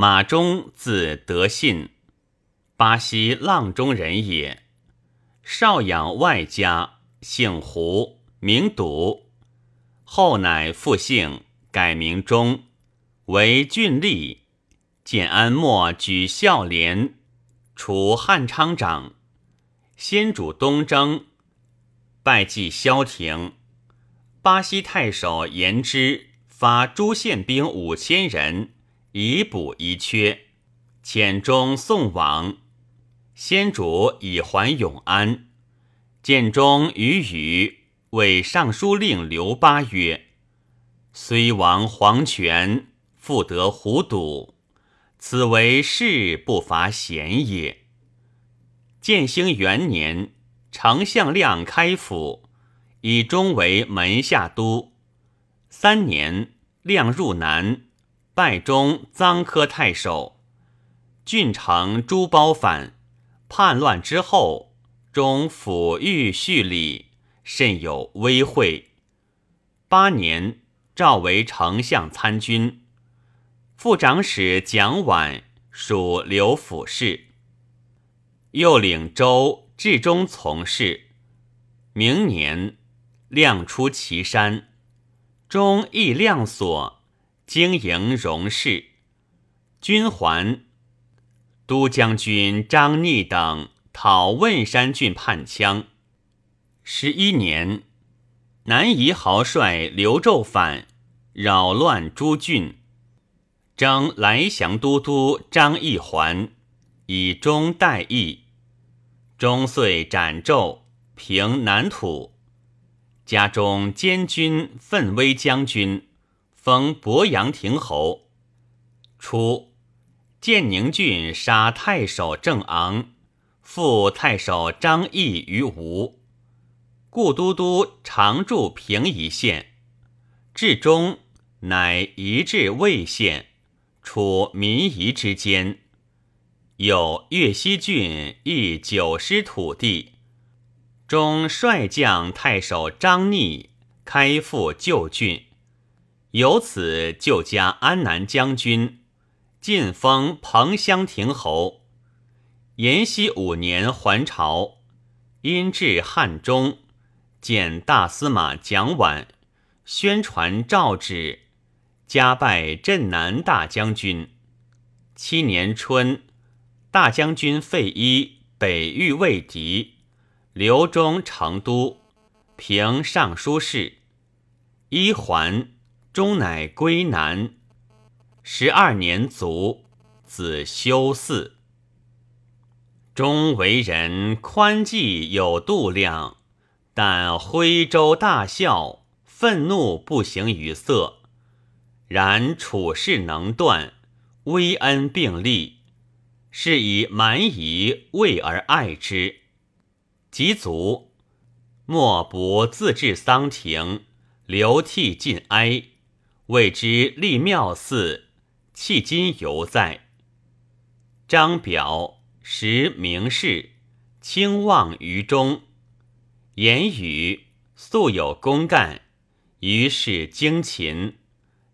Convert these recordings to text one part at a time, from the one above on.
马忠，字德信，巴西阆中人也。少养外家，姓胡，名笃。后乃复姓，改名忠，为郡吏。建安末举孝廉，除汉昌长。先主东征，拜祭萧亭。巴西太守严之发诸县兵五千人。以补遗缺，遣中送往。先主以还永安。建中与宇为尚书令刘巴曰：“虽亡黄泉，复得胡堵，此为事不乏贤也。”建兴元年，丞相亮开府，以中为门下都。三年，亮入南。拜中臧科太守，郡城朱褒反，叛乱之后，中抚育叙礼，甚有威惠。八年，召为丞相参军，副长史蒋琬属刘府事，又领州治中从事。明年，亮出祁山，中亦亮所。经营荣事，军还，都将军张逆等讨汶山郡叛羌。十一年，南夷豪帅刘胄反，扰乱诸郡，征来降都督张义还，以忠代义。中遂斩胄，平南土。家中监军奋威将军。封博阳亭侯。初，建宁郡杀太守郑昂，复太守张毅于吴，故都督常驻平夷县。至中，乃移至魏县，处民夷之间。有越西郡一九师土地，中率将太守张逆开复旧郡。由此就加安南将军，晋封彭乡亭侯。延熙五年还朝，因至汉中，见大司马蒋琬，宣传诏旨，加拜镇南大将军。七年春，大将军费祎北御魏敌，留中成都，平尚书事。一还。终乃归南，十二年卒，子修嗣。终为人宽济有度量，但徽州大笑，愤怒不形于色。然处事能断，威恩并立，是以蛮夷畏而爱之。及卒，莫不自治丧庭，流涕尽哀。谓之立庙寺，迄今犹在。张表实名士，清望于中。言语素有公干，于是精勤，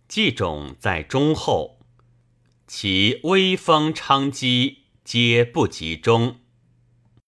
祭种在忠厚。其威风昌积，皆不及中。